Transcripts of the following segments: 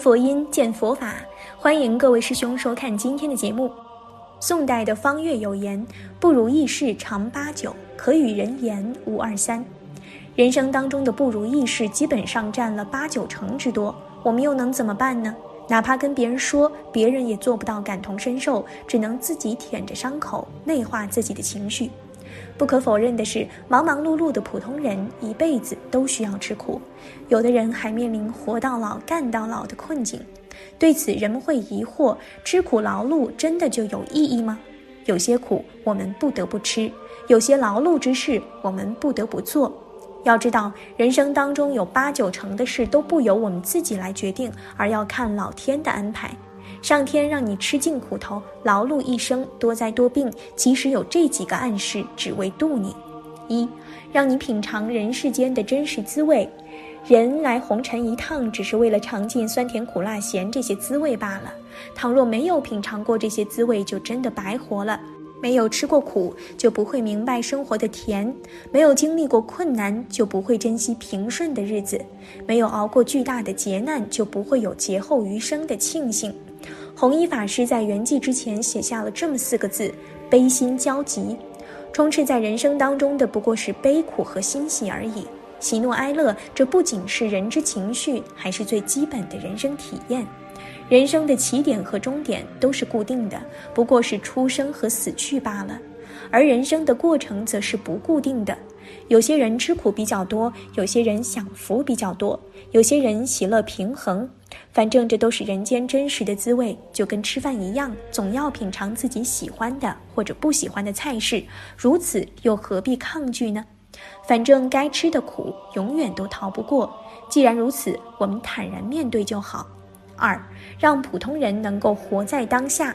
佛音，见佛法，欢迎各位师兄收看今天的节目。宋代的方岳有言：“不如意事常八九，可与人言无二三。”人生当中的不如意事基本上占了八九成之多，我们又能怎么办呢？哪怕跟别人说，别人也做不到感同身受，只能自己舔着伤口，内化自己的情绪。不可否认的是，忙忙碌碌的普通人一辈子都需要吃苦，有的人还面临活到老干到老的困境。对此，人们会疑惑：吃苦劳碌真的就有意义吗？有些苦我们不得不吃，有些劳碌之事我们不得不做。要知道，人生当中有八九成的事都不由我们自己来决定，而要看老天的安排。上天让你吃尽苦头，劳碌一生，多灾多病，其实有这几个暗示，只为渡你：一，让你品尝人世间的真实滋味。人来红尘一趟，只是为了尝尽酸甜苦辣咸这些滋味罢了。倘若没有品尝过这些滋味，就真的白活了。没有吃过苦，就不会明白生活的甜；没有经历过困难，就不会珍惜平顺的日子；没有熬过巨大的劫难，就不会有劫后余生的庆幸。弘一法师在圆寂之前写下了这么四个字：悲心交集。充斥在人生当中的不过是悲苦和欣喜而已。喜怒哀乐，这不仅是人之情绪，还是最基本的人生体验。人生的起点和终点都是固定的，不过是出生和死去罢了。而人生的过程则是不固定的。有些人吃苦比较多，有些人享福比较多，有些人喜乐平衡。反正这都是人间真实的滋味，就跟吃饭一样，总要品尝自己喜欢的或者不喜欢的菜式。如此又何必抗拒呢？反正该吃的苦永远都逃不过。既然如此，我们坦然面对就好。二，让普通人能够活在当下。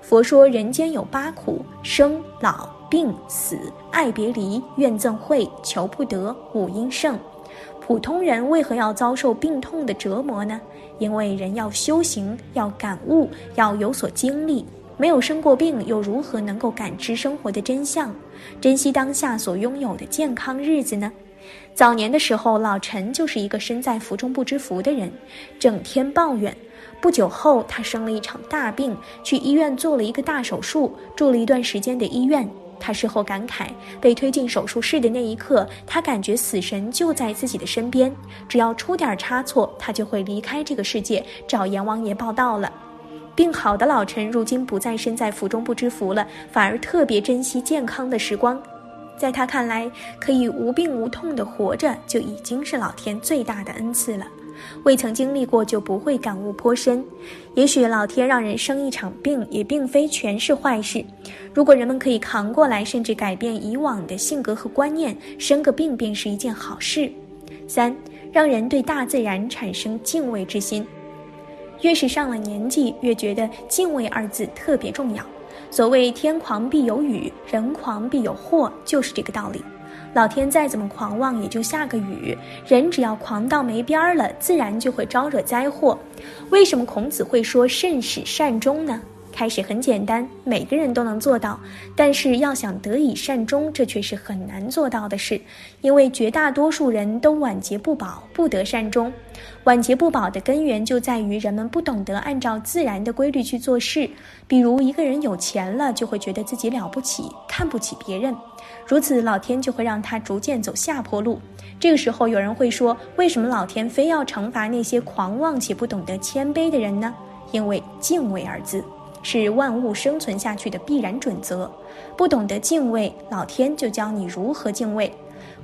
佛说人间有八苦：生、老、病、死、爱别离、怨憎会、求不得、五阴盛。普通人为何要遭受病痛的折磨呢？因为人要修行，要感悟，要有所经历。没有生过病，又如何能够感知生活的真相，珍惜当下所拥有的健康日子呢？早年的时候，老陈就是一个身在福中不知福的人，整天抱怨。不久后，他生了一场大病，去医院做了一个大手术，住了一段时间的医院。他事后感慨，被推进手术室的那一刻，他感觉死神就在自己的身边，只要出点差错，他就会离开这个世界，找阎王爷报道了。病好的老陈如今不再身在福中不知福了，反而特别珍惜健康的时光。在他看来，可以无病无痛的活着，就已经是老天最大的恩赐了。未曾经历过，就不会感悟颇深。也许老天让人生一场病，也并非全是坏事。如果人们可以扛过来，甚至改变以往的性格和观念，生个病便是一件好事。三，让人对大自然产生敬畏之心。越是上了年纪，越觉得敬畏二字特别重要。所谓天狂必有雨，人狂必有祸，就是这个道理。老天再怎么狂妄，也就下个雨；人只要狂到没边儿了，自然就会招惹灾祸。为什么孔子会说慎始善终呢？开始很简单，每个人都能做到，但是要想得以善终，这却是很难做到的事，因为绝大多数人都晚节不保，不得善终。晚节不保的根源就在于人们不懂得按照自然的规律去做事。比如一个人有钱了，就会觉得自己了不起，看不起别人，如此老天就会让他逐渐走下坡路。这个时候有人会说，为什么老天非要惩罚那些狂妄且不懂得谦卑的人呢？因为敬畏二字。是万物生存下去的必然准则。不懂得敬畏，老天就教你如何敬畏。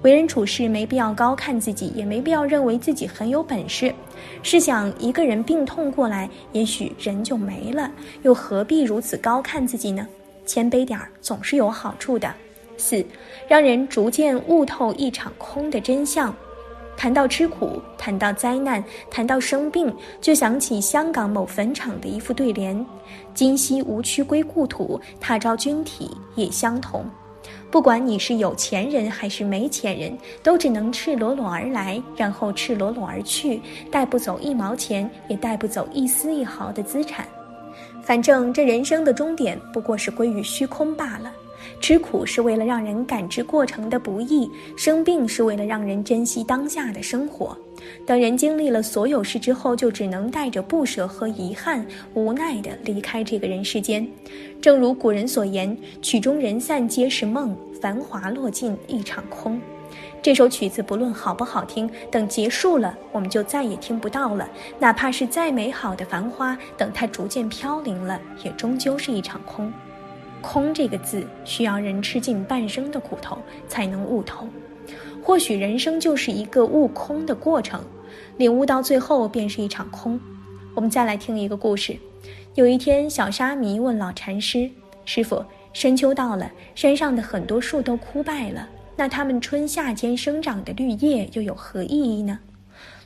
为人处事没必要高看自己，也没必要认为自己很有本事。试想，一个人病痛过来，也许人就没了，又何必如此高看自己呢？谦卑点儿总是有好处的。四，让人逐渐悟透一场空的真相。谈到吃苦，谈到灾难，谈到生病，就想起香港某坟场的一副对联：“今夕无躯归故土，他朝君体也相同。”不管你是有钱人还是没钱人，都只能赤裸裸而来，然后赤裸裸而去，带不走一毛钱，也带不走一丝一毫的资产。反正这人生的终点不过是归于虚空罢了。吃苦是为了让人感知过程的不易，生病是为了让人珍惜当下的生活。等人经历了所有事之后，就只能带着不舍和遗憾，无奈地离开这个人世间。正如古人所言：“曲终人散皆是梦，繁华落尽一场空。”这首曲子不论好不好听，等结束了，我们就再也听不到了。哪怕是再美好的繁花，等它逐渐飘零了，也终究是一场空。空这个字，需要人吃尽半生的苦头才能悟透。或许人生就是一个悟空的过程，领悟到最后便是一场空。我们再来听一个故事。有一天，小沙弥问老禅师：“师傅，深秋到了，山上的很多树都枯败了。”那它们春夏间生长的绿叶又有何意义呢？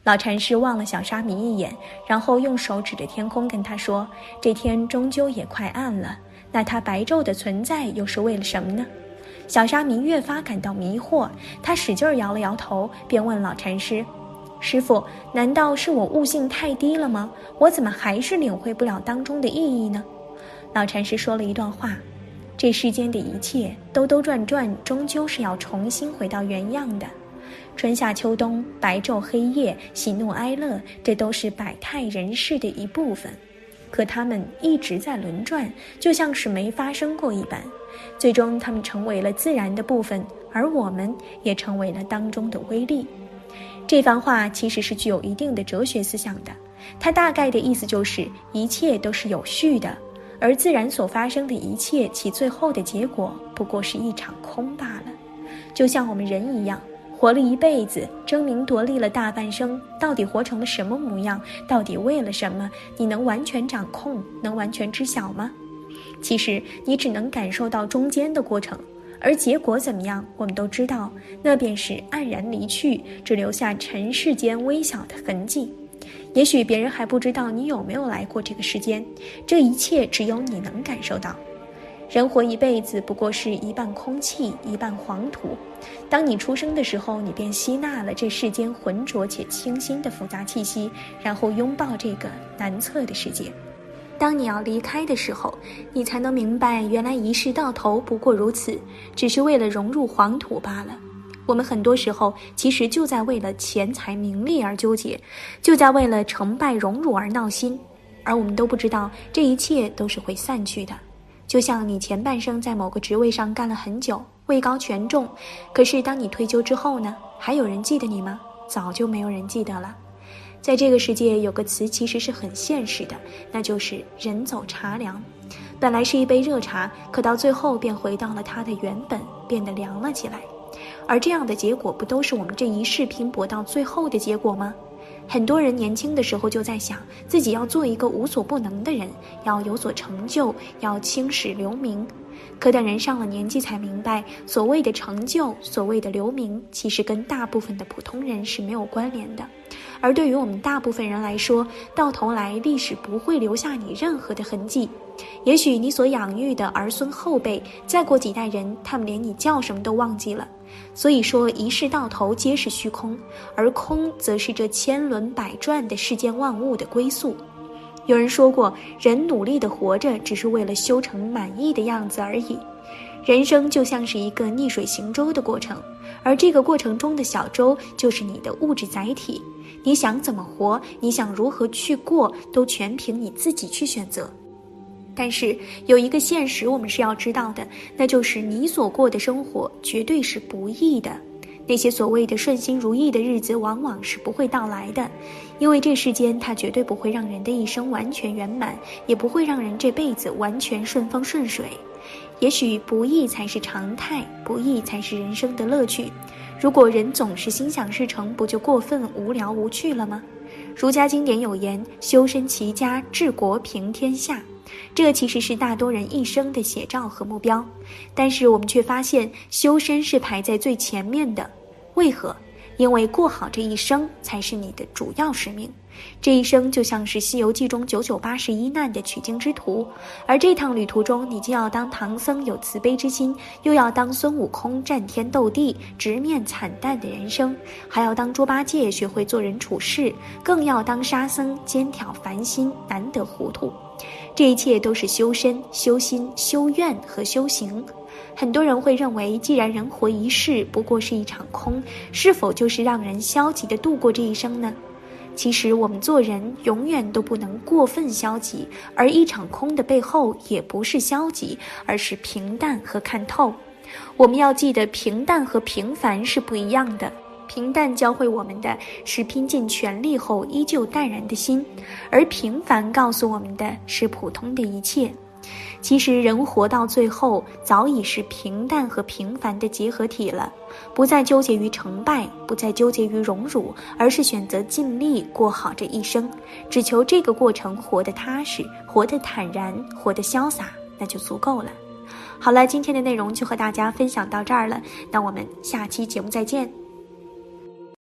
老禅师望了小沙弥一眼，然后用手指着天空跟他说：“这天终究也快暗了，那它白昼的存在又是为了什么呢？”小沙弥越发感到迷惑，他使劲摇了摇头，便问老禅师：“师傅，难道是我悟性太低了吗？我怎么还是领会不了当中的意义呢？”老禅师说了一段话。这世间的一切兜兜转转，终究是要重新回到原样的。春夏秋冬，白昼黑夜，喜怒哀乐，这都是百态人世的一部分。可它们一直在轮转，就像是没发生过一般。最终，它们成为了自然的部分，而我们也成为了当中的微粒。这番话其实是具有一定的哲学思想的。它大概的意思就是，一切都是有序的。而自然所发生的一切，其最后的结果不过是一场空罢了。就像我们人一样，活了一辈子，争名夺利了大半生，到底活成了什么模样？到底为了什么？你能完全掌控？能完全知晓吗？其实你只能感受到中间的过程，而结果怎么样，我们都知道，那便是黯然离去，只留下尘世间微小的痕迹。也许别人还不知道你有没有来过这个世间，这一切只有你能感受到。人活一辈子，不过是一半空气，一半黄土。当你出生的时候，你便吸纳了这世间浑浊且清新的复杂气息，然后拥抱这个难测的世界。当你要离开的时候，你才能明白，原来一世到头不过如此，只是为了融入黄土罢了。我们很多时候其实就在为了钱财名利而纠结，就在为了成败荣辱而闹心，而我们都不知道这一切都是会散去的。就像你前半生在某个职位上干了很久，位高权重，可是当你退休之后呢？还有人记得你吗？早就没有人记得了。在这个世界有个词其实是很现实的，那就是人走茶凉。本来是一杯热茶，可到最后便回到了它的原本，变得凉了起来。而这样的结果，不都是我们这一世拼搏到最后的结果吗？很多人年轻的时候就在想，自己要做一个无所不能的人，要有所成就，要青史留名。可等人上了年纪，才明白，所谓的成就，所谓的留名，其实跟大部分的普通人是没有关联的。而对于我们大部分人来说，到头来历史不会留下你任何的痕迹。也许你所养育的儿孙后辈，再过几代人，他们连你叫什么都忘记了。所以说，一世到头皆是虚空，而空则是这千轮百转的世间万物的归宿。有人说过，人努力的活着，只是为了修成满意的样子而已。人生就像是一个逆水行舟的过程，而这个过程中的小舟，就是你的物质载体。你想怎么活，你想如何去过，都全凭你自己去选择。但是有一个现实，我们是要知道的，那就是你所过的生活绝对是不易的。那些所谓的顺心如意的日子，往往是不会到来的，因为这世间它绝对不会让人的一生完全圆满，也不会让人这辈子完全顺风顺水。也许不易才是常态，不易才是人生的乐趣。如果人总是心想事成，不就过分无聊无趣了吗？儒家经典有言：“修身齐家治国平天下。”这其实是大多人一生的写照和目标，但是我们却发现修身是排在最前面的。为何？因为过好这一生才是你的主要使命。这一生就像是《西游记》中九九八十一难的取经之途，而这趟旅途中，你既要当唐僧有慈悲之心，又要当孙悟空战天斗地直面惨淡的人生，还要当猪八戒学会做人处事，更要当沙僧肩挑凡心难得糊涂。这一切都是修身、修心、修愿和修行。很多人会认为，既然人活一世不过是一场空，是否就是让人消极的度过这一生呢？其实，我们做人永远都不能过分消极，而一场空的背后也不是消极，而是平淡和看透。我们要记得，平淡和平凡是不一样的。平淡教会我们的是拼尽全力后依旧淡然的心，而平凡告诉我们的是普通的一切。其实，人活到最后，早已是平淡和平凡的结合体了，不再纠结于成败，不再纠结于荣辱，而是选择尽力过好这一生，只求这个过程活得踏实，活得坦然，活得潇洒，那就足够了。好了，今天的内容就和大家分享到这儿了，那我们下期节目再见。